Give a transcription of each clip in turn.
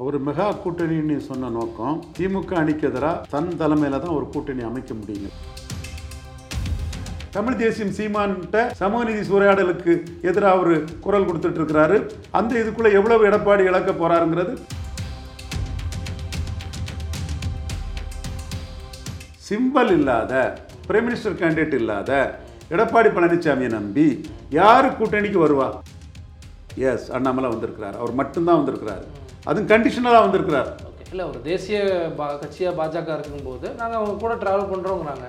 ஒரு மெகா கூட்டணின்னு சொன்ன நோக்கம் திமுக அணிக்கு எதிராக தன் தலைமையில தான் ஒரு கூட்டணி அமைக்க முடியுங்க. தமிழ் தேசியம் சீமான்கிட்ட சமூக நீதி சூறையாடலுக்கு எதிராக அவர் குரல் கொடுத்துட்டு இருக்கிறாரு. அந்த இதுக்குள்ள எவ்வளவு எடப்பாடி இழக்க போறாருங்கிறது. சிம்பல் இல்லாத பிரைம் மினிஸ்டர் கேண்டிடேட் இல்லாத எடப்பாடி பழனிசாமியை நம்பி யார் கூட்டணிக்கு வருவா? எஸ் அண்ணாமலை வந்திருக்கிறார். அவர் மட்டும்தான் வந்திருக்கிறார். அதுவும் கண்டிஷனலாக வந்திருக்கிறார். இல்லை ஒரு தேசிய பா கட்சியாக பாஜக இருக்கும்போது நாங்கள் அவங்க கூட ட்ராவல் பண்ணுறோங்கிறாங்க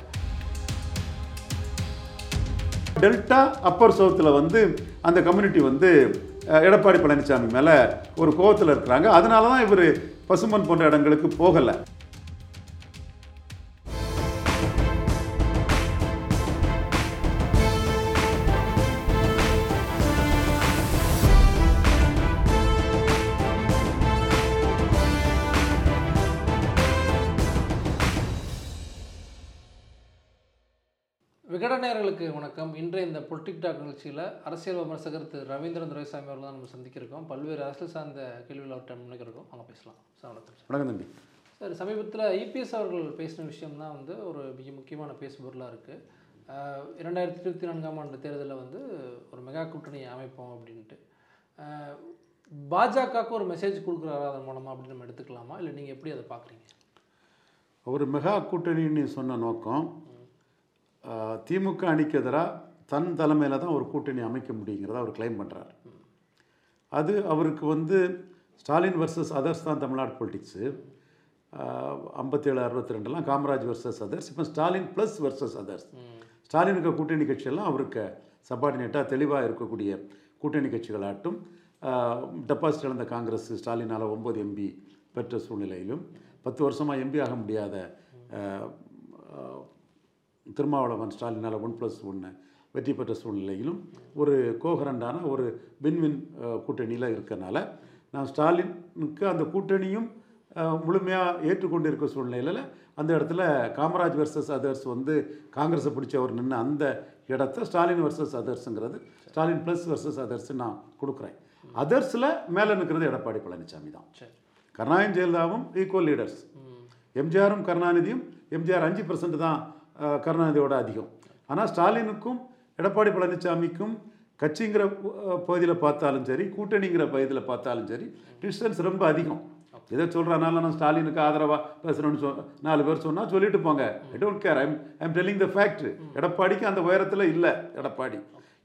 டெல்டா அப்பர் சவுத்தில் வந்து அந்த கம்யூனிட்டி வந்து எடப்பாடி பழனிசாமி மேலே ஒரு கோவத்தில் இருக்கிறாங்க. அதனால தான் இவர் பசுமன் போன்ற இடங்களுக்கு போகலை. வணக்கம். இன்றைய இந்த பொலிட்டிக் டாக் நிகழ்ச்சியில் அரசியல் விமர்சகர் திரு ரவீந்திரன் துரைசாமி அவர்கள் தான் நம்ம சந்திக்கிறோம். பல்வேறு அரசியல் சார்ந்த கேள்விகள் அவர்கிட்ட முன்னிக்கிறோம் அவங்க பேசலாம். சார் வணக்கம் சார். வணக்கம் தம்பி. சார் சமீபத்தில் இபிஎஸ் அவர்கள் பேசின விஷயம் தான் வந்து ஒரு மிக முக்கியமான பேசுபொருளாக இருக்குது இரண்டாயிரத்தி இருபத்தி நான்காம் ஆண்டு தேர்தலில் வந்து ஒரு மெகா கூட்டணி அமைப்போம் அப்படின்ட்டு. பாஜகவுக்கு ஒரு மெசேஜ் கொடுக்குறாரா அதன் மூலமாக அப்படின்னு நம்ம எடுத்துக்கலாமா? இல்லை நீங்கள் எப்படி அதை பார்க்குறீங்க? ஒரு மெகா கூட்டணின்னு சொன்ன நோக்கம் திமுக அணிக்கு எதிராக தன் தலைமையில் தான் ஒரு கூட்டணி அமைக்க முடியுங்கிறத அவர் கிளைம் பண்ணுறார் அது அவருக்கு வந்து ஸ்டாலின் வர்சஸ் அதர்ஸ் தான் தமிழ்நாடு பொலிட்டிக்ஸு ஐம்பத்தேழு அறுபத்தி ரெண்டுலாம் காமராஜ் வர்சஸ் அதர்ஸ் இப்போ ஸ்டாலின் ப்ளஸ் வர்சஸ் அதர்ஸ் ஸ்டாலினுக்கு கூட்டணி கட்சியெல்லாம் அவருக்கு சப்பார்டினேட்டாக தெளிவாக இருக்கக்கூடிய கூட்டணி கட்சிகளாட்டும் டெபாசிட் இழந்த காங்கிரஸ் ஸ்டாலினால் ஒம்பது எம்பி பெற்ற சூழ்நிலையிலும் பத்து வருஷமாக எம்பி ஆக முடியாத திருமாவளவன் ஸ்டாலினால் ஒன் ப்ளஸ் ஒன்று வெற்றி பெற்ற சூழ்நிலையிலும் ஒரு கோகரண்டான ஒரு வின்வின் கூட்டணியில் இருக்கனால நான் ஸ்டாலினுக்கு அந்த கூட்டணியும் முழுமையாக ஏற்றுக்கொண்டு இருக்க சூழ்நிலையில் அந்த இடத்துல காமராஜ் வர்சஸ் அதர்ஸ் வந்து காங்கிரஸை பிடிச்சவர் நின்று அந்த இடத்த ஸ்டாலின் வர்சஸ் அதர்ஸுங்கிறது ஸ்டாலின் ப்ளஸ் வர்சஸ் அதர்ஸ் நான் கொடுக்குறேன். அதர்ஸில் மேலே நிற்கிறது எடப்பாடி பழனிசாமி தான். கருணாநிதி ஜெயலலிதாவும் ஈக்குவல் லீடர்ஸ் எம்ஜிஆரும் கருணாநிதியும் எம்ஜிஆர் அஞ்சு பர்சன்ட் தான் கருணாநிதியோட அதிகம். ஆனால் ஸ்டாலினுக்கும் எடப்பாடி பழனிசாமிக்கும் கட்சிங்கிற பகுதியில் பார்த்தாலும் சரி கூட்டணிங்கிற பகுதியில் பார்த்தாலும் சரி டிஸ்டன்ஸ் ரொம்ப அதிகம். எதை சொல்கிறனால நான் ஸ்டாலினுக்கு ஆதரவாக பேசுகிறேன்னு சொ நாலு பேர் சொன்னால் சொல்லிட்டு போங்க. I don't care I'm I'm telling the fact எடப்பாடிக்கு அந்த உயரத்தில் இல்லை எடப்பாடி.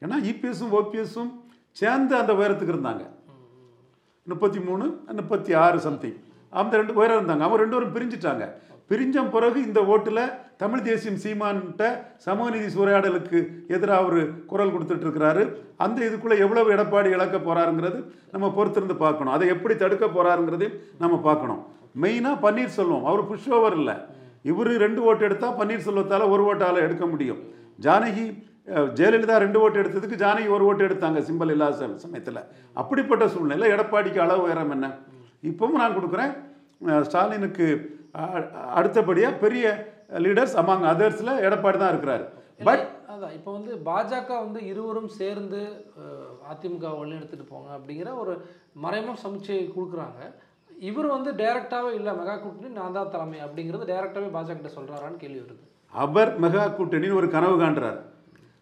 ஏன்னா இபிஎஸும் ஓபிஎஸும் சேர்ந்து அந்த உயரத்துக்கு இருந்தாங்க. முப்பத்தி மூணு முப்பத்தி ஆறு சம்திங் அந்த ரெண்டு உயரம் இருந்தாங்க. அவங்க ரெண்டு பேரும் பிரிஞ்சுட்டாங்க. பிரிஞ்ச பிறகு இந்த ஓட்டில் தமிழ் தேசியம் சீமான்கிட்ட சமூகநீதி சூறையாடலுக்கு எதிராக அவர் குரல் கொடுத்துட்ருக்கிறாரு அந்த இதுக்குள்ளே எவ்வளவு எடப்பாடி இழக்க போகிறாருங்கிறது நம்ம பொறுத்திருந்து பார்க்கணும். அதை எப்படி தடுக்க போகிறாருங்கிறதையும் நம்ம பார்க்கணும். மெயினாக பன்னீர்செல்வம் அவர் புஷ் ஓவர் இல்லை. இவர் ரெண்டு ஓட்டு எடுத்தால் பன்னீர்செல்வத்தால் ஒரு ஓட்டால் எடுக்க முடியும். ஜானகி ஜெயலலிதா ரெண்டு ஓட்டு எடுத்ததுக்கு ஜானகி ஒரு ஓட்டு எடுத்தாங்க சிம்பல் இல்லாத சமயத்தில். அப்படிப்பட்ட சூழ்நிலை எடப்பாடிக்கு அளவு உயரம் என்ன? இப்பவும் நான் கொடுக்குறேன். ஸ்டாலினுக்கு அடுத்தபடியாக பெரிய லீடர்ஸ் அமாங் அதர்ஸில் எடப்பாடி தான் இருக்கிறாரு. பட் அதான் இப்போ வந்து பாஜக வந்து இருவரும் சேர்ந்து அதிமுக வழி எடுத்துட்டு போங்க அப்படிங்கிற ஒரு மறைமுக சமிச்சை கொடுக்குறாங்க. இவர் வந்து டைரக்டாவே இல்லை மெகா கூட்டணி நான் தான் தலைமை அப்படிங்கிறது டைரக்டாவே பாஜக கிட்ட சொல்றாரான்னு கேள்வி வருது. அவர் மெகா கூட்டணின்னு ஒரு கனவு காண்றார்.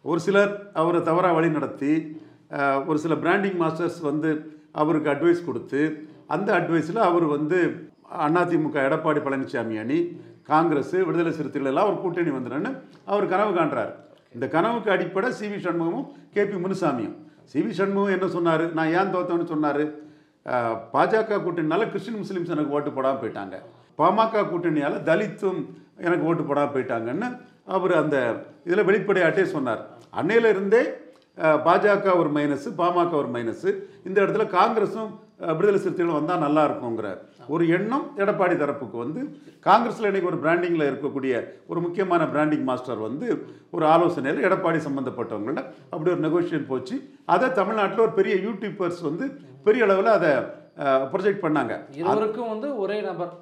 ஒரு சிலர் அவரை தவறாக வழி நடத்தி ஒரு சில பிராண்டிங் மாஸ்டர்ஸ் வந்து அவருக்கு அட்வைஸ் கொடுத்து அந்த அட்வைஸில் அவர் வந்து அதிமுக எடப்பாடி பழனிசாமி அணி காங்கிரஸ் விடுதலை சிறுத்தைகள் எல்லாம் ஒரு கூட்டணி வந்துடுன்னு அவர் கனவு காண்றார். இந்த கனவுக்கு அடிப்படை சி வி சண்முகமும் கே பி முனுசாமியும். சி வி சண்முகம் என்ன சொன்னார்? நான் ஏன் தோத்தேன்னு சொன்னார்? பாஜக கூட்டணினால கிறிஸ்டின் முஸ்லீம்ஸ் எனக்கு ஓட்டு போடாமல் போயிட்டாங்க. பாமக கூட்டணியால் தலித்தும் எனக்கு ஓட்டு போடாமல் போயிட்டாங்கன்னு அவர் அந்த இதில் வெளிப்படையாட்டே சொன்னார். அன்னையில இருந்தே பாஜக ஒரு மைனஸ் பாமக ஒரு மைனஸ் இந்த இடத்துல காங்கிரஸும் விடுதலை சிறுத்தைகளும் வந்தால் நல்லா இருக்குங்கிற ஒரு எண்ணம் எடப்பாடி தரப்புக்கு வந்து காங்கிரஸில் இன்னைக்கு ஒரு பிராண்டிங்கில் இருக்கக்கூடிய ஒரு முக்கியமான பிராண்டிங் மாஸ்டர் வந்து ஒரு ஆலோசனையில் எடப்பாடி சம்மந்தப்பட்டவங்கள்ட்ட அப்படி ஒரு நெகோஷியேட் போச்சு. அதை தமிழ்நாட்டில் ஒரு பெரிய யூடியூபர்ஸ் வந்து பெரிய அளவில் அதை ப்ரொஜெக்ட் பண்ணாங்க. இருவருக்கும் வந்து ஒரே நபர்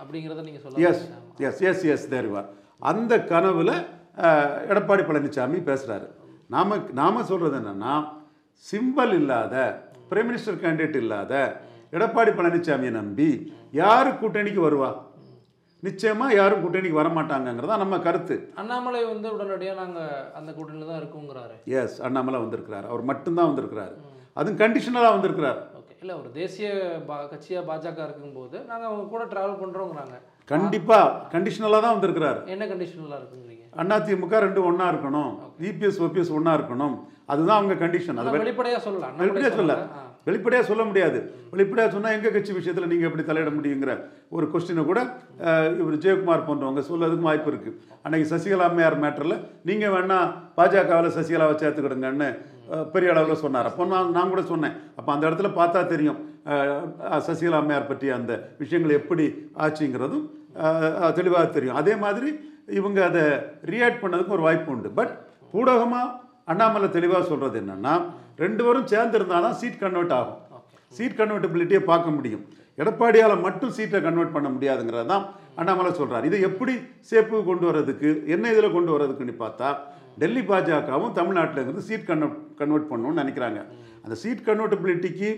அப்படிங்கிறத நீங்க சொல்ல எஸ் எஸ் எஸ் எஸ் தேர்வார் அந்த கனவில் எடப்பாடி பழனிசாமி பேசுகிறாரு நாம நாம சொல்கிறது என்னன்னா சிம்பல் இல்லாத பிரைம் மினிஸ்டர் கேண்டிடேட் இல்லாத எடப்பாடி பழனிசாமியை நம்பி யாரு கூட்டணிக்கு வருவா? நிச்சயமா யாரும் கூட்டணிக்கு வர மாட்டாங்கங்கிறதா நம்ம கருத்து. அண்ணாமலை வந்து உடனடியாக நாங்கள் அந்த கூட்டணியில் தான் இருக்கோங்கிறாரு. எஸ் அண்ணாமலை வந்திருக்கிறார். அவர் மட்டும்தான் வந்திருக்கிறார். அதுவும் கண்டிஷனலாக வந்திருக்கிறார். ஓகே இல்லை ஒரு தேசிய பா கட்சியாக பாஜக இருக்கும்போது நாங்கள் அவங்க கூட ட்ராவல் பண்ணுறோங்கிறாங்க கண்டிப்பா கண்டிஷனலாக தான் வந்திருக்கிறார். என்ன கண்டிஷனில் இருக்குங்கிறீங்க அதிமுக ரெண்டு ஒண்ணா இருக்கணும். இபிஎஸ் ஓபிஎஸ் ஒண்ணா இருக்கணும். அதுதான் அவங்க கண்டிஷன் அது வெளிப்படையாக சொல்லலாம். அண்ணாமலை வெளிப்படையா சொல்ல. வெளிப்படையாக சொல்ல முடியாது. வெளிப்படையாக சொன்னால் எங்கள் கட்சி விஷயத்தில் நீங்கள் எப்படி தலையிட முடியுங்கிற ஒரு கொஸ்டினை கூட இவர் ஜெயக்குமார் போன்றவங்க சொல்லதுக்கு வாய்ப்பு இருக்குது அன்னைக்கு சசிகலா அம்மையார் மேட்டரில் நீங்கள் வேணா பாஜகவில் சசிகலாவை சேர்த்துக்கிடுங்கன்னு பெரிய அளவில் சொன்னார். அப்போ நான் நான் கூட சொன்னேன். அப்போ அந்த இடத்துல பார்த்தா தெரியும். சசிகலா அம்மையார் பற்றிய அந்த விஷயங்கள் எப்படி ஆச்சுங்கிறதும் தெளிவாக தெரியும். அதே மாதிரி இவங்க அதை ரியாக்ட் பண்ணதுக்கு ஒரு வாய்ப்பு உண்டு. பட் ஊடகமாக அண்ணாமலை தெளிவாக சொல்கிறது என்னன்னா ரெண்டு பேரும் சேர்ந்துருந்தால் தான் சீட் கன்வெர்ட் ஆகும் சீட் கன்வெர்ட்டபிலிட்டியை பார்க்க முடியும். எடப்பாடியால் மட்டும் சீட்டை கன்வெர்ட் பண்ண முடியாதுங்கிறது தான் அண்ணாமலை சொல்கிறார் இதை எப்படி சேப்பு கொண்டு வர்றதுக்கு என்ன இதில் கொண்டு வர்றதுக்குன்னு பார்த்தா டெல்லி பாஜகவும் தமிழ்நாட்டில் இருந்து சீட் கன்வெர்ட் கன்வெர்ட் பண்ணணும்னு நினைக்கிறாங்க. அந்த சீட் கன்வெர்ட்டபிலிட்டிக்கு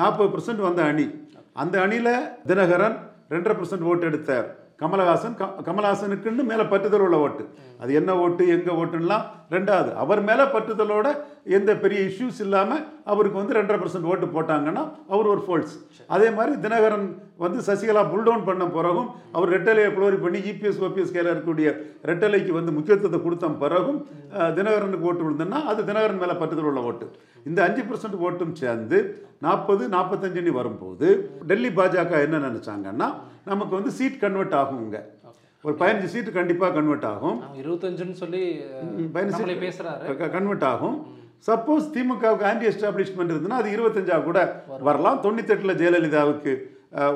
நாற்பது பர்சன்ட் வந்த அணி. அந்த அணியில் தினகரன் ரெண்டரை பர்சன்ட் ஓட்டு எடுத்த கமலஹாசன் க கமலஹாசனுக்குன்னு மேலே பற்றுதல் உள்ள ஓட்டு அது என்ன ஓட்டு எங்கே ஓட்டுன்னெலாம் ரெண்டாவது. அவர் மேலே பற்றுதலோட எந்த பெரிய இஷ்யூஸ் இல்லாமல் அவருக்கு வந்து ரெண்டரை பர்சன்ட் ஓட்டு போட்டாங்கன்னா அவர் ஒரு ஃபோல்ஸ் அதே மாதிரி தினகரன் வந்து சசிகலா புல் டவுன் பண்ண பிறகும் அவர் ரெட்டலையை குளோரி பண்ணி இபிஎஸ் ஓபிஎஸ் கையில் இருக்கக்கூடிய ரெட்டலைக்கு வந்து முக்கியத்துவத்தை கொடுத்த பிறகும் தினகரனுக்கு ஓட்டு விழுந்ததுன்னா அது தினகரன் மேலே பற்றுதல் உள்ள ஓட்டு. இந்த அஞ்சு பர்சன்ட் ஓட்டும் சேர்ந்து நாற்பது நாற்பத்தஞ்சுன்னு வரும்போது டெல்லி பாஜக என்ன நினைச்சாங்கன்னா நமக்கு வந்து சீட் கன்வெர்ட் ஆகுங்க. ஒரு பதினஞ்சு சீட்டு கண்டிப்பாக கன்வெர்ட் ஆகும். இருபத்தஞ்சுன்னு சொல்லி பதினஞ்சு பேசுகிறாரு கன்வெர்ட் ஆகும். சப்போஸ் திமுகவுக்கு ஆன்டி எஸ்டாப்ளிஷ்மெண்ட் இருந்ததுன்னா அது இருபத்தஞ்சா கூட வரலாம். தொண்ணூத்தெட்டில் ஜெயலலிதாவுக்கு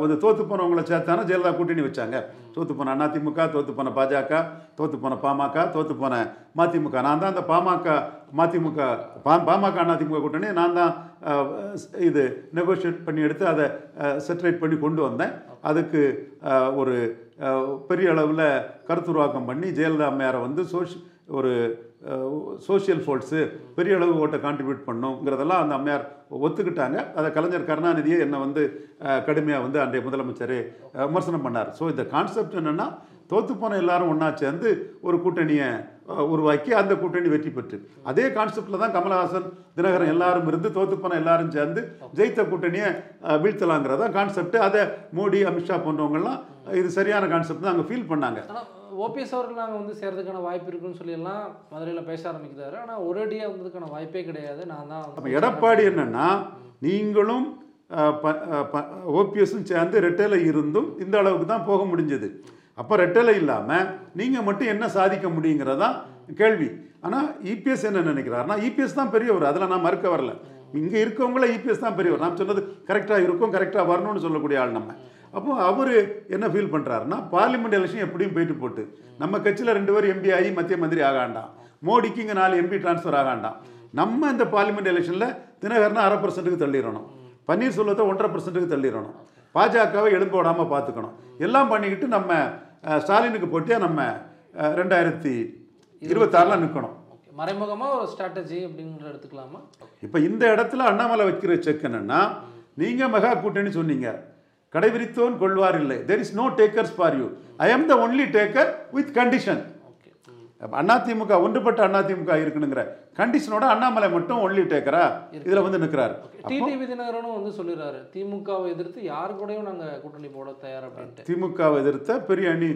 வந்து தோத்து போனவங்கள சேர்த்தானா ஜெயலலிதா கூட்டணி வச்சாங்க. தோத்து போன அதிமுக தோத்து போன பாஜக தோத்து போன பாமக தோத்து போன மதிமுக. நான் தான் அந்த பாமக மதிமுக பா பாமக அதிமுக கூட்டணி நான் தான் இது நெகோஷியேட் பண்ணி எடுத்து அதை செட்டரேட் பண்ணி கொண்டு வந்தேன். அதுக்கு ஒரு பெரிய அளவில் கருத்துருவாக்கம் பண்ணி ஜெயலலிதா அம்மையாரை வந்து சோஷ் ஒரு சோஷியல் ஃபோல்ட்ஸு பெரிய அளவு ஓட்டை கான்ட்ரிபியூட் பண்ணுங்கிறதெல்லாம் அந்த அம்மையார் ஒத்துக்கிட்டாங்க. அதை கலைஞர் கருணாநிதியே என்னை வந்து கடுமையாக வந்து அன்றைய முதலமைச்சர் விமர்சனம் பண்ணார். ஸோ இந்த கான்செப்ட் என்னென்னா தோத்து போன எல்லாரும் ஒன்றா சேர்ந்து ஒரு கூட்டணியை உருவாக்கி அந்த கூட்டணி வெற்றி பெற்று. அதே கான்செப்டில் தான் கமலஹாசன் தினகரன் எல்லாரும் இருந்து தோத்து போன எல்லாரும் சேர்ந்து ஜெயித்த கூட்டணியை வீழ்த்தலாங்கிறதான் கான்செப்ட் அதை மோடி அமித்ஷா போன்றவங்கெல்லாம் இது சரியான கான்செப்ட் தான் அங்கே ஃபீல் பண்ணாங்க. ஓபிஎஸ் அவர்கள் நாங்கள் வந்து சேர்றதுக்கான வாய்ப்பு இருக்குன்னு சொல்லியெல்லாம் மதுரையில் பேச ஆரம்பிக்கிறாரு. ஆனால் ஒரேடியாக வந்ததுக்கான வாய்ப்பே கிடையாது. நான் தான் அப்போ எடப்பாடி என்னென்னா நீங்களும் ஓபிஎஸும் சேர்ந்து ரெட்டையில் இருந்தும் இந்த அளவுக்கு தான் போக முடிஞ்சது. அப்போ ரெட்டலை இல்லாமல் நீங்கள் மட்டும் என்ன சாதிக்க முடியுங்கிறதா கேள்வி. ஆனால் இபிஎஸ் என்ன நினைக்கிறாருன்னா இபிஎஸ் தான் பெரியவர். அதில் நான் மறுக்க வரல. இங்கே இருக்கவங்கள இபிஎஸ் தான் பெரியவர். நான் சொன்னது கரெக்டாக இருக்கும் கரெக்டாக வரணும்னு சொல்லக்கூடிய ஆள் நம்ம. அப்போ அவர் என்ன ஃபீல் பண்ணுறாருன்னா பார்லிமெண்ட் எலெக்ஷன் எப்படியும் போயிட்டு போட்டு நம்ம கட்சியில் ரெண்டு பேரும் எம்பி ஆகி மத்திய மந்திரி ஆகாண்டாம் மோடிக்கு இங்கே நாலு எம்பி ட்ரான்ஸ்ஃபர் ஆகாண்டாம் நம்ம இந்த பார்லிமெண்ட் எலெக்ஷனில் தினகரனை அரை பர்சன்ட்டுக்கு தள்ளிடணும். பன்னீர்செல்வத்தை ஒன்றரை பர்சன்ட்டுக்கு தள்ளிடணும். பாஜகவை எலும்பு விடாமல் பார்த்துக்கணும். எல்லாம் பண்ணிக்கிட்டு நம்ம ஸ்டாலினுக்கு போட்டியாக நம்ம ரெண்டாயிரத்தி இருபத்தாறில் நிற்கணும் மறைமுகமாக ஒரு ஸ்ட்ராட்டஜி அப்படிங்கிற எடுத்துக்கலாமா? இப்போ இந்த இடத்துல அண்ணாமலை வைக்கிற செக் என்னன்னா நீங்கள் மெகா கூட்டணி சொன்னீங்க. கடைபிடித்தோன் கொள்வார் இல்லை there is no takers for you I am the only taker with condition AIADMK ஒன்றுபட்ட அதிமுக இருக்கணுங்கிற கண்டிஷனோட அண்ணாமலை மட்டும் ஒன்லி டேக்கரா இதில் வந்து நிற்கிறார் டிடிவி தினகரனும் வந்து சொல்லிடுறாரு. திமுகவை எதிர்த்து யாரு கூடயும் நாங்கள் கூட்டணி போட தயார் அப்படின்ட்டு. திமுகவை எதிர்த்த பெரிய அணி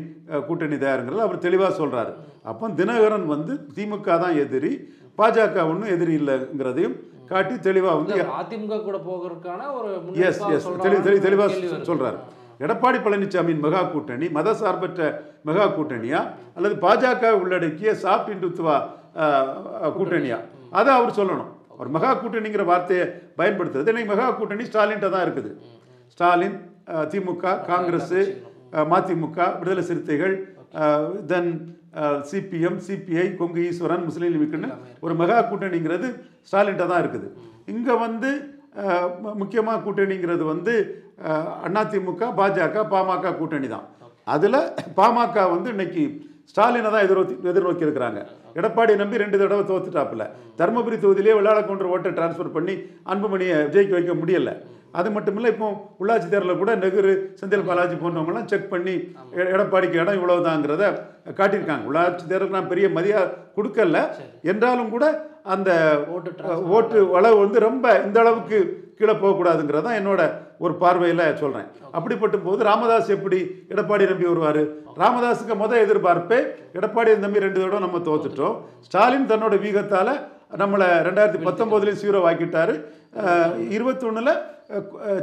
கூட்டணி தயாருங்கிறது அவர் தெளிவாக சொல்றாரு. அப்போ தினகரன் வந்து திமுக தான் எதிரி பாஜக ஒன்றும் எதிரி இல்லைங்கிறதையும் காட்டி தெளிவாக வந்து அதிமுக கூட போகிறதுக்கான ஒரு எஸ் எஸ் தெளி தெளி தெளிவாக. சொல்றாரு. எடப்பாடி பழனிசாமியின் மெகா கூட்டணி மதசார்பற்ற மெகா கூட்டணியா? அல்லது பாஜக உள்ளடக்கிய சாஃப்ட் இந்துத்துவா கூட்டணியா? அதை அவர் சொல்லணும். அவர் மெகா கூட்டணிங்கிற வார்த்தையை பயன்படுத்துறது. இன்னைக்கு மெகா கூட்டணி ஸ்டாலின்ட்ட தான் இருக்குது. ஸ்டாலின் திமுக காங்கிரஸ் மதிமுக விடுதலை சிறுத்தைகள் தென் CPM CBI Kongu Eswaran Muslim லீக்குன்னு ஒரு மெகா கூட்டணிங்கிறது ஸ்டாலின்ட்ட தான் இருக்குது. இங்கே வந்து முக்கியமாக கூட்டணிங்கிறது வந்து அதிமுக பாஜக பாமக கூட்டணி தான். அதில் பாமக வந்து இன்னைக்கு ஸ்டாலினை தான் எதிர்நோக்கி எதிர்நோக்கி இருக்கிறாங்க எடப்பாடி நம்பி ரெண்டு தடவை தோத்துட்டாப்புல. தருமபுரி தொகுதியிலே விளையாட கொன்ற ஓட்டை டிரான்ஸ்ஃபர் பண்ணி அன்புமணியை ஜெயிக்க வைக்க முடியல. அது மட்டும் இல்லை இப்போ உள்ளாட்சி தேர்தலில் கூட நெஹ்ரு செந்தில் பாலாஜி போன்றவங்கலாம் செக் பண்ணி எடப்பாடிக்கு இடம் இவ்வளவுதாங்கிறத காட்டியிருக்காங்க. உள்ளாட்சி தேர்தலுக்கு நான் பெரிய மதியா கொடுக்கல. என்றாலும் கூட அந்த ஓட்டு அளவு வந்து ரொம்ப இந்த அளவுக்கு கீழே போகக்கூடாதுங்கிறது தான் என்னோட ஒரு பார்வையில் சொல்கிறேன் அப்படிப்பட்ட போது ராமதாஸ் எப்படி எடப்பாடி நம்பி வருவார்? ராமதாஸுக்கு முத எதிர்பார்ப்பே எடப்பாடி நம்பி ரெண்டு தடவை நம்ம தோத்துட்டோம். ஸ்டாலின் தன்னோட வீகத்தால் நம்மளை ரெண்டாயிரத்தி பத்தொம்போதுலேயும் சீரோ ஆக்கிட்டாரு இருபத்தொன்னில்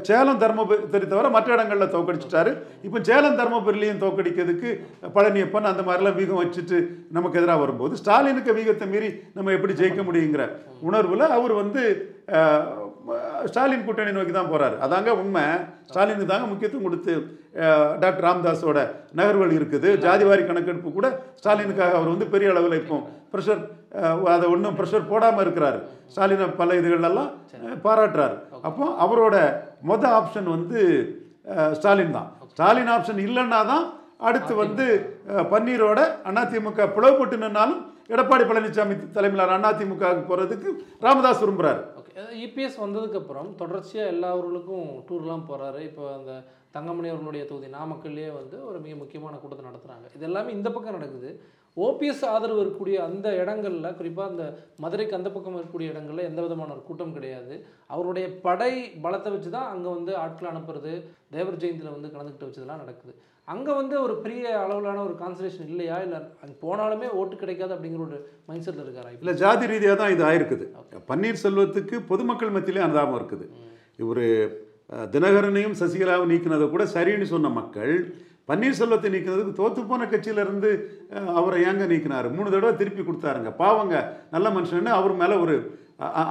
சேலம் தருமபுரி தவிர மற்ற இடங்களில் தோக்கடிச்சிட்டாரு. இப்போ சேலம் தருமபுரிலையும் தோக்கடிக்கிறதுக்கு பழனியப்பன் அந்த மாதிரிலாம் வீகம் வச்சுட்டு நமக்கு எதிராக வரும்போது ஸ்டாலினுக்கு வீகத்தை மீறி நம்ம எப்படி ஜெயிக்க முடியுங்கிற உணர்வில் அவர் வந்து ஸ்டாலின் கூட்டணி நோக்கி தான் போகிறாரு அதாங்க உண்மை. ஸ்டாலினுக்கு தாங்க முக்கியத்துவம் கொடுத்து டாக்டர் ராம்தாஸோட நகர்வுகள் இருக்குது. ஜாதிவாரி கணக்கெடுப்பு கூட ஸ்டாலினுக்காக அவர் வந்து பெரிய அளவில் இப்போ ப்ரெஷர் அதை ஒன்றும் ப்ரெஷர் போடாமல் இருக்கிறாரு. ஸ்டாலினை பல இதுகளெல்லாம் பாராட்டுறாரு. அப்போ அவரோட மொத ஆப்ஷன் வந்து ஸ்டாலின் தான். ஸ்டாலின் ஆப்ஷன் இல்லைன்னா தான் அடுத்து வந்து பன்னீரோட அதிமுக பிளவுபட்டு நின்னாலும் எடப்பாடி பழனிசாமி தலைமையிலான அதிமுகவுக்கு போகிறதுக்கு ராமதாஸ் விரும்புகிறார் ஓகே இபிஎஸ் வந்ததுக்கப்புறம் தொடர்ச்சியாக எல்லா ஊர்களுக்கும் டூர்லாம் போகிறாரு இப்போ அந்த தங்கமணி அவர்களுடைய தொகுதி நாமக்கல்லே வந்து ஒரு மிக முக்கியமான கூட்டத்தை நடத்துகிறாங்க இது எல்லாமே இந்த பக்கம் நடக்குது. ஓபிஎஸ் ஆதரவு இருக்கக்கூடிய அந்த இடங்களில் குறிப்பாக அந்த மதுரைக்கு அந்த பக்கம் இருக்கக்கூடிய இடங்களில் எந்த விதமான ஒரு கூட்டம் கிடையாது. அவருடைய படை பலத்தை வச்சு தான் அங்கே வந்து ஆட்கள் அனுப்புறது தேவர் ஜெயந்தியில் வந்து கலந்துக்கிட்டு வச்சதெல்லாம் நடக்குது. அங்கே வந்து ஒரு பெரிய அளவிலான ஒரு கான்சன்ட்ரேஷன் இல்லையா? இல்லை அங்கே போனாலுமே ஓட்டு கிடைக்காது அப்படிங்கிற ஒரு மைண்ட் செட்டில் இருக்காரா இல்லை ஜாதி ரீதியாக தான் இது ஆயிருக்குது. பன்னீர்செல்வத்துக்கு பொதுமக்கள் மத்தியிலே அனுதாபம் இருக்குது. இவர் தினகரனையும் சசிகலாவும் நீக்கினதை கூட சரின்னு சொன்ன மக்கள் பன்னீர்செல்வத்தை நீக்கினதுக்கு தோத்து போன கட்சியிலேருந்து அவரை ஏங்க நீக்கினாரு? மூணு தடவை திருப்பி கொடுத்தாருங்க. பாவங்க நல்ல மனுஷன்னு அவர் மேலே ஒரு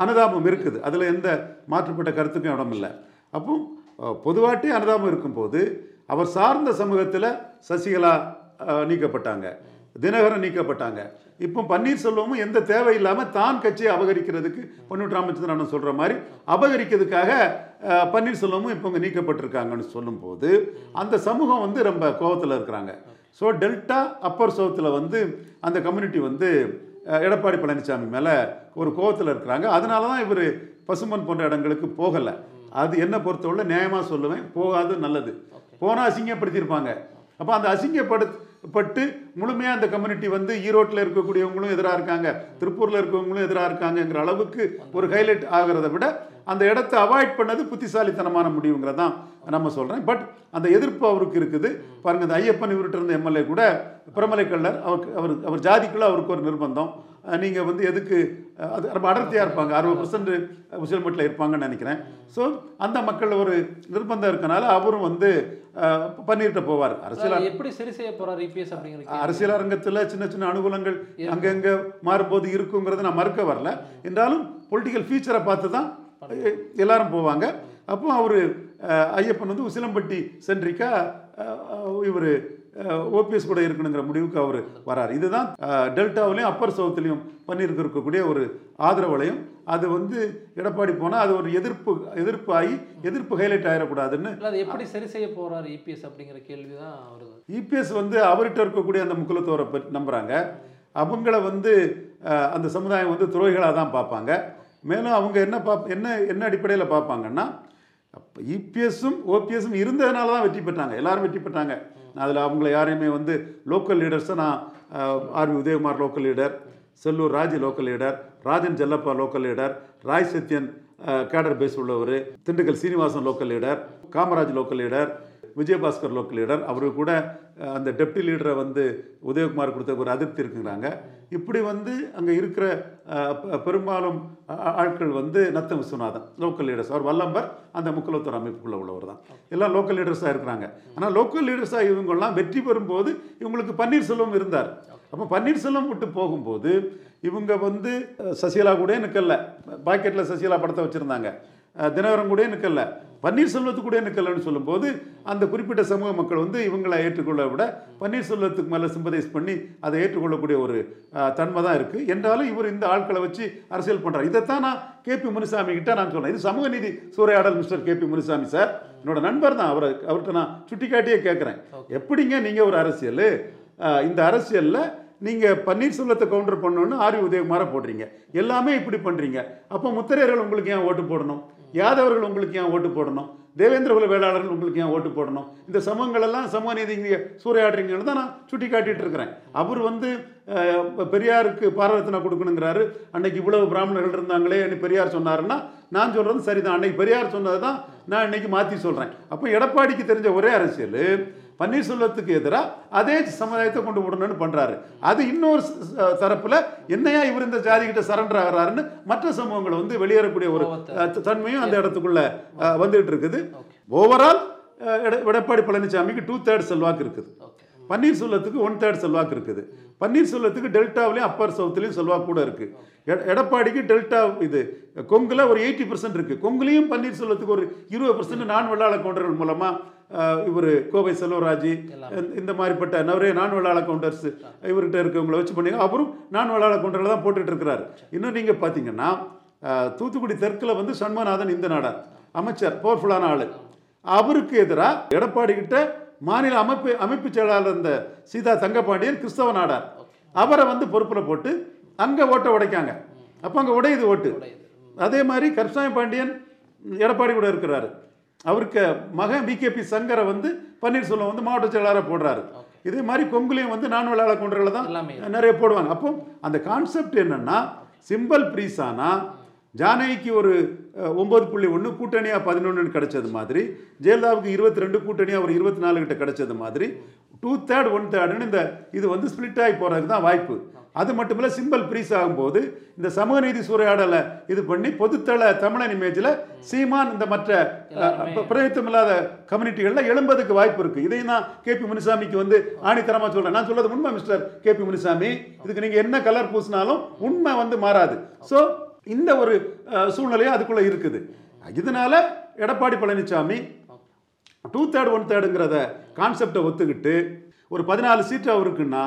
அனுதாபம் இருக்குது. அதில் எந்த மாற்றுப்பட்ட கருத்துக்கும் இடம் இல்லை. அப்போ பொதுவாட்டே அனுதாபம் இருக்கும்போது அவர் சார்ந்த சமூகத்தில் சசிகலா நீக்கப்பட்டாங்க. தினகரன் நீக்கப்பட்டாங்க. இப்போ பன்னீர்செல்வமும் எந்த தேவையில்லாமல் தான் கட்சியை அபகரிக்கிறதுக்கு பொன்னுட்டு ராமச்சந்திரன் அண்ணன் சொல்கிற மாதிரி அபகரிக்கிறதுக்காக பன்னீர்செல்வமும் இப்போ இங்கே நீக்கப்பட்டிருக்காங்கன்னு சொல்லும்போது அந்த சமூகம் வந்து ரொம்ப கோபத்தில் இருக்கிறாங்க. ஸோ டெல்டா அப்பர் சோத்தில் வந்து அந்த கம்யூனிட்டி வந்து எடப்பாடி பழனிசாமி மேலே ஒரு கோபத்தில் இருக்கிறாங்க. அதனால தான் இவர் பசுமன் போன்ற இடங்களுக்கு போகலை. அது என்ன பொறுத்தவரை நியாயமாக சொல்லுவேன். போகாது நல்லது. போனால் அசிங்கப்படுத்தியிருப்பாங்க. அப்போ அந்த அசிங்கப்படுத்தப்பட்டு முழுமையாக அந்த கம்யூனிட்டி வந்து ஈரோட்டில் இருக்கக்கூடியவங்களும் எதிராக இருக்காங்க திருப்பூரில் இருக்கவங்களும் எதிராக இருக்காங்கங்கிற அளவுக்கு ஒரு ஹைலைட் ஆகிறத விட அந்த இடத்த அவாய்ட் பண்ணது புத்திசாலித்தனமான முடிவுங்கிறது தான் நம்ம சொல்கிறேன் பட் அந்த எதிர்ப்பு அவருக்கு இருக்குது. பாருங்க இந்த ஐயப்பன் இவர்கிட்ட இருந்த எம்எல்ஏ கூட பிரமலை கள்ளர் அவருக்கு அவர் அவர் ஜாதிக்குள்ள அவருக்கு ஒரு நிர்பந்தம். நீங்கள் வந்து எதுக்கு அது ரொம்ப அடர்த்தியாக இருப்பாங்க அறுபது பர்சன்ட் முஸ்லிமட்டில் இருப்பாங்கன்னு நினைக்கிறேன். ஸோ அந்த மக்கள் ஒரு நிர்பந்தம் இருக்கனால அவரும் வந்து பன்னீர்கிட்ட போவார். அரசியல் எப்படி சரி செய்ய போறார் இபிஎஸ் அப்படிங்கிற. அரசியல் அரங்கத்தில் சின்ன சின்ன அனுகூலங்கள் அங்கங்கே மாறும்போது இருக்குங்கிறத நான் மறுக்க வரல. என்றாலும் பொலிட்டிக்கல் ஃபீச்சரை பார்த்து தான் எல்லாரும் போவாங்க. அப்போ அவர் ஐயப்பன் வந்து உசிலம்பட்டி சென்ட்ரிக்கா இவர் ஓபிஎஸ் கூட இருக்கணுங்கிற முடிவுக்கு அவர் வரார். இதுதான் டெல்டாவிலையும் அப்பர் சவுத்துலேயும் பண்ணியிருக்க இருக்கக்கூடிய ஒரு ஆதரவலையும் அது வந்து எடப்பாடி போனால் அது ஒரு எதிர்ப்பு எதிர்ப்பு ஆகி எதிர்ப்பு ஹைலைட் ஆகிடக்கூடாதுன்னு அது எப்படி சரி செய்ய போறார் இபிஎஸ் அப்படிங்கிற கேள்வி தான் வருது இபிஎஸ் வந்து அவர்கிட்ட இருக்கக்கூடிய அந்த முக்குலத்தோரை பற்றி நம்புகிறாங்க அவங்கள வந்து அந்த சமுதாயம் வந்து துரோகிகளாக தான் பார்ப்பாங்க. மேலும் அவங்க என்ன பாப் என்ன என்ன அடிப்படையில் பார்ப்பாங்கன்னா இபிஎஸும் ஓபிஎஸும் இருந்ததுனால தான் வெற்றி பெற்றாங்க. எல்லாரும் வெற்றி பெற்றாங்க. அதில் அவங்கள யாரையுமே வந்து லோக்கல் லீடர்ஸை நான் RV Udhayakumar local leader Sellur Raju local leader Rajan Chellappa local leader Rai Sathyan cadre base உள்ளவர் Dindigul Srinivasan local leader Kamaraj local leader Vijayabaskar local leader அவரு கூட அந்த டெப்டி லீடரை வந்து உதயகுமார் கொடுத்த ஒரு அதிருப்தி இருக்குங்கிறாங்க. இப்படி வந்து அங்கே இருக்கிற பெரும்பாலும் ஆட்கள் வந்து நத்தம் விஸ்வநாதன் லோக்கல் லீடர்ஸ் அவர் வல்லம்பர் அந்த முக்குலத்தோர் அமைப்புக்குள்ள உள்ளவர் தான். எல்லாம் லோக்கல் லீடர்ஸாக இருக்கிறாங்க. ஆனால் லோக்கல் லீடர்ஸாக இவங்கெல்லாம் வெற்றி பெறும்போது இவங்களுக்கு பன்னீர்செல்வம் இருந்தார். அப்போ பன்னீர்செல்வம் விட்டு போகும்போது இவங்க வந்து சசிகலா கூட நிற்கல பாக்கெட்டில் சசிகலா படத்தை வச்சுருந்தாங்க. தினகரன் கூட நிற்கல பன்னீர்செல்வத்து கூட நிற்கலன்னு சொல்லும்போது அந்த குறிப்பிட்ட சமூக மக்கள் வந்து இவங்களை ஏற்றுக்கொள்ள விட பன்னீர்செல்வத்துக்கு மேலே சிம்பதைஸ் பண்ணி அதை ஏற்றுக்கொள்ளக்கூடிய ஒரு தன்மை தான் இருக்குது என்றாலும் இவர் இந்த ஆட்களை வச்சு அரசியல் பண்ணுறார் இதைத்தான் நான் கேபி முனுசாமி கிட்ட நான் சொன்னேன் இது சமூக நீதி சூறையாடல் மிஸ்டர் கேபி முனுசாமி சார். என்னோட நண்பர் தான். அவரை அவர்கிட்ட நான் சுட்டி காட்டியே கேட்குறேன் எப்படிங்க நீங்கள் ஒரு அரசியல்? இந்த அரசியலில் நீங்கள் பன்னீர்செல்வத்தை கவுண்டர் பண்ணணும்னு ஆரி உதயகுமாரை போடுறீங்க. எல்லாமே இப்படி பண்ணுறீங்க அப்போ முத்திரையர்கள் உங்களுக்கு ஏன் ஓட்டு போடணும்? யாதவர்கள் உங்களுக்கு ஏன் ஓட்டு போடணும்? தேவேந்திர குல வேளாளர்கள் உங்களுக்கு ஏன் ஓட்டு போடணும்? இந்த சமங்களெல்லாம் சமூக நீதி சூறையாடுறீங்கன்னு தான் நான் சுட்டி காட்டிகிட்டு இருக்கிறேன். அவர் வந்து பெரியாருக்கு பாரதத்தின கொடுக்கணுங்கிறாரு. அன்னைக்கு இவ்வளவு பிராமணர்கள் இருந்தாங்களே என்று பெரியார் சொன்னாருன்னா நான் சொல்கிறது சரிதான். அன்னைக்கு பெரியார் சொன்னதை தான் நான் இன்னைக்கு மாற்றி சொல்கிறேன் அப்போ எடப்பாடிக்கு தெரிஞ்ச ஒரே அரசியல் பன்னீர்செல்வத்துக்கு எதிராக அதே சமுதாயத்தை கொண்டு விடணும்னு பண்றாரு. அது இன்னொரு தரப்புல என்னையா இவர் இந்த ஜாதி கிட்ட சரண்டர் ஆகிறாருன்னு மற்ற சமூகங்களை வந்து வெளியேறக்கூடிய ஒரு தன்மையும் அந்த இடத்துக்குள்ள அஹ், வந்துட்டு இருக்குது. ஓவரால் எடப்பாடி பழனிசாமிக்கு டூ தேர்ட் செல்வாக்கு இருக்குது. பன்னீர்செல்வத்துக்கு ஒன் தேர்ட் செல்வாக்கு இருக்குது. பன்னீர்செல்வத்துக்கு டெல்டாவிலையும் அப்பர் சவுத்துலையும் செல்வாக்கு கூட இருக்கு. எட- எடப்பாடிக்கு டெல்டா இது கொங்குல ஒரு எயிட்டி பர்சன்ட் இருக்கு. கொங்குலையும் பன்னீர்செல்வத்துக்கு ஒரு இருபது பர்சன்ட் நான் வெள்ளாள கவுண்டர்கள் மூலமா இவர் கோவை செல்வராஜ் இந்த- மாதிரிப்பட்ட நிறைய நான் வெள்ளாள கவுண்டர்ஸ் இவர்கிட்ட இருக்கவங்களை வச்சு பண்ணி அவரும் நான் வெள்ளாள கவுண்டர்ல தான் போட்டுட்டு இருக்கிறாரு. இன்னும் நீங்க பாத்தீங்கன்னா அஹ், தூத்துக்குடி தெற்குல வந்து சண்முகநாதன் இந்த நாடார் அமைச்சர் பவர்ஃபுல்லான ஆளு. அவருக்கு எதிராக எடப்பாடி கிட்ட மாநில அமைப்பு அமைப்பு செயலாளர் இருந்த சீதா தங்கபாண்டியன் கிறிஸ்தவ நாடார். அவரை வந்து பொறுப்புல போட்டு அங்க ஓட்டை உடைக்காங்க. அப்ப அங்க உடையுது ஓட்டு. அதே மாதிரி கருப்சாமி பாண்டியன் எடப்பாடி கூட இருக்கிறாரு. அவருக்கு மகன் பிகேபி சங்கரை வந்து பன்னீர்செல்வம் வந்து மாவட்ட செயலாளராக போடுறாரு. இதே மாதிரி கொங்குலையும் வந்து நான் விளையாட கொண்டர்களை தான் நிறைய போடுவாங்க. அப்போ அந்த கான்செப்ட் என்னன்னா சிம்பிள் ப்ரீஸானா ஜானகிக்கு ஒரு அஹ், ஒன்பது புள்ளி ஒன்று கூட்டணியாக பதினொன்று கிடைச்சது மாதிரி ஜெயலலிதாவுக்கு இருபத்தி ரெண்டு கூட்டணியாக ஒரு இருபத்தி நாலு கிட்ட கிடைச்சது மாதிரி டூ தேர்ட் ஒன் தேர்டுன்னு இந்த இது வந்து ஸ்பிளிட் ஆகி போகிறதுக்கு தான் வாய்ப்பு. அது மட்டும் இல்லை சிம்பிள் ப்ரீஸ் ஆகும்போது இந்த சமூக நீதி சூறையாடலை இது பண்ணி பொதுத்தள தமிழன் இமேஜில் சீமான் இந்த மற்ற பிரயத்தம் இல்லாத கம்யூனிட்டிகளில் எழும்பதுக்கு வாய்ப்பு இருக்கு. இதையும் நான் கேபி முனிசாமிக்கு வந்து ஆணித்தரமா சொல்றேன். நான் சொல்றது உண்மை மிஸ்டர் கேபி முனிசாமி. இதுக்கு நீங்க என்ன கலர் பூசினாலும் உண்மை வந்து மாறாது. ஸோ இந்த ஒரு சூழ்நிலையும் அதுக்குள்ள இருக்குது. இதனால Edappadi Palaniswami two third one தேர்டுங்கிறத கான்செப்டை ஒத்துக்கிட்டு ஒரு பதினாலு சீட்டு அவருக்குன்னா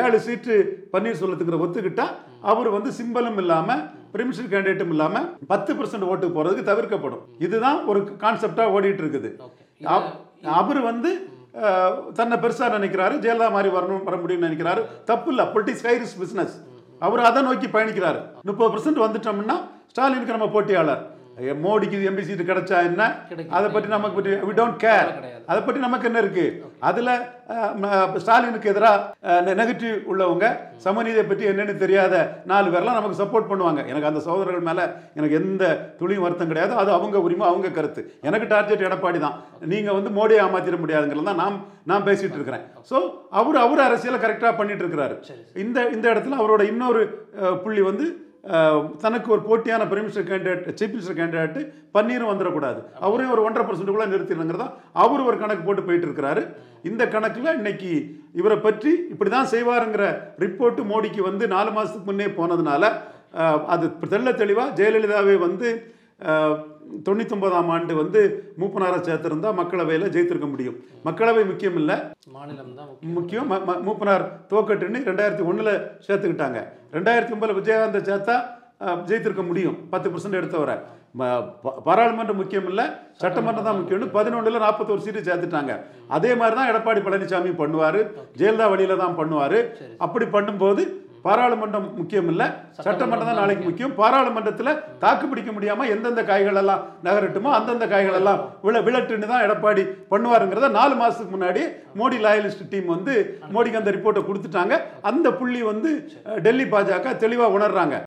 ஏழு சீட்டு பன்னீர்செல்வத்துங்கிற ஒத்துக்கிட்டா அவர் வந்து சிம்பலும் இல்லாம பிரிமிஷன் கேண்டிடேட்டும் இல்லாம பத்து பர்சன்ட் ஓட்டு போறதுக்கு தவிர்க்கப்படும். இதுதான் ஒரு கான்செப்டா ஓடிட்டு இருக்குது அவர் வந்து தன்னை பெருசா நினைக்கிறாரு ஜெயலலிதா மாதிரி வரணும் வர முடியும்னு நினைக்கிறாரு. தப்பு இல்லை பொலிட்டிக்ஸ் ஹைரிஸ் பிசினஸ் அவர் அதை நோக்கி பயணிக்கிறார். முப்பது பர்சன்ட் வந்துட்டோம்னா ஸ்டாலினுக்கு நம்ம போட்டியாளர். மோடிக்கு எம்பி சீட்டு கிடைச்சா என்ன. அதை பற்றி நமக்கு பற்றி வி டோன்ட் கேர். அதை பற்றி நமக்கு என்ன இருக்கு? அதுல ஸ்டாலினுக்கு எதிராக நெகட்டிவ் உள்ளவங்க சமநீதியை பற்றி என்னன்னு தெரியாத நாலு பேர்லாம் நமக்கு சப்போர்ட் பண்ணுவாங்க. எனக்கு அந்த சகோதரர்கள் மேல எனக்கு எந்த துளியும் வருத்தம் கிடையாது. அது அவங்க உரிமை அவங்க கருத்து. எனக்கு டார்கெட் எடப்பாடி தான். நீங்க வந்து மோடியை ஏமாத்திட முடியாதுங்கிறது தான் நான் நான் பேசிட்டு இருக்கிறேன். ஸோ அவர் அவர் அரசியலை கரெக்டாக பண்ணிட்டு இருக்கிறாரு. இந்த இந்த இடத்துல அவரோட இன்னொரு புள்ளி வந்து தனக்கு ஒரு போட்டியான prime minister candidate chief minister candidate பன்னீரும் வந்துடக்கூடாது. அவரையும் ஒரு ஒன்றரை பர்சன்ட்டுக்குள்ள நிறுத்திடுங்கிறதா அவர் ஒரு கணக்கு போட்டு போயிட்டு இருக்கிறாரு இந்த கணக்கில் இன்னைக்கு இவரை பற்றி இப்படி தான் செய்வாருங்கிற ரிப்போர்ட்டு மோடிக்கு வந்து நாலு மாதத்துக்கு முன்னே போனதுனால அது தெள்ள தெளிவாக ஜெயலலிதாவே வந்து தொண்ணூத்தொன்பதாம் ஆண்டு வந்து மூப்பனாரை சேர்த்திருந்தா மக்களவையில் ஜெயித்திருக்க முடியும். மக்களவை முக்கியம். இல்லை மாநிலம் தான் முக்கியம் மூப்பனார் தோக்கட்டுன்னு ரெண்டாயிரத்தி ஒண்ணுல சேர்த்துக்கிட்டாங்க. ரெண்டாயிரத்தி ஒன்பதுல விஜயகாந்தை சேர்த்தா ஜெயித்திருக்க முடியும். பத்து பர்சன்ட் எடுத்தவரை. பாராளுமன்றம் முக்கியம் இல்லை சட்டமன்றம் தான் முக்கியம்னு பதினொன்றில் நாற்பத்தோரு சீட்டு சேர்த்துட்டாங்க. அதே மாதிரி தான் எடப்பாடி பழனிசாமி பண்ணுவார். ஜெயலலிதா வழியில தான் பண்ணுவார் அப்படி பண்ணும்போது பாராளுமன்றம் முக்கியம் இல்லை சட்டமன்றம் தான் நாளைக்கு முக்கியம். பாராளுமன்றத்தில் தாக்கு பிடிக்க முடியாம எந்தெந்த காய்கள் எல்லாம் நகரட்டுமோ அந்தந்த காய்கள் எல்லாம் விழ விழட்டுன்னு தான் எடப்பாடி பண்ணுவாருங்கிறத நாலு மாசத்துக்கு முன்னாடி மோடி லாயலிஸ்ட் டீம் வந்து மோடிக்கு அந்த ரிப்போர்ட்டை கொடுத்துட்டாங்க. அந்த புள்ளி வந்து டெல்லி பாஜக தெளிவா உணர்றாங்க.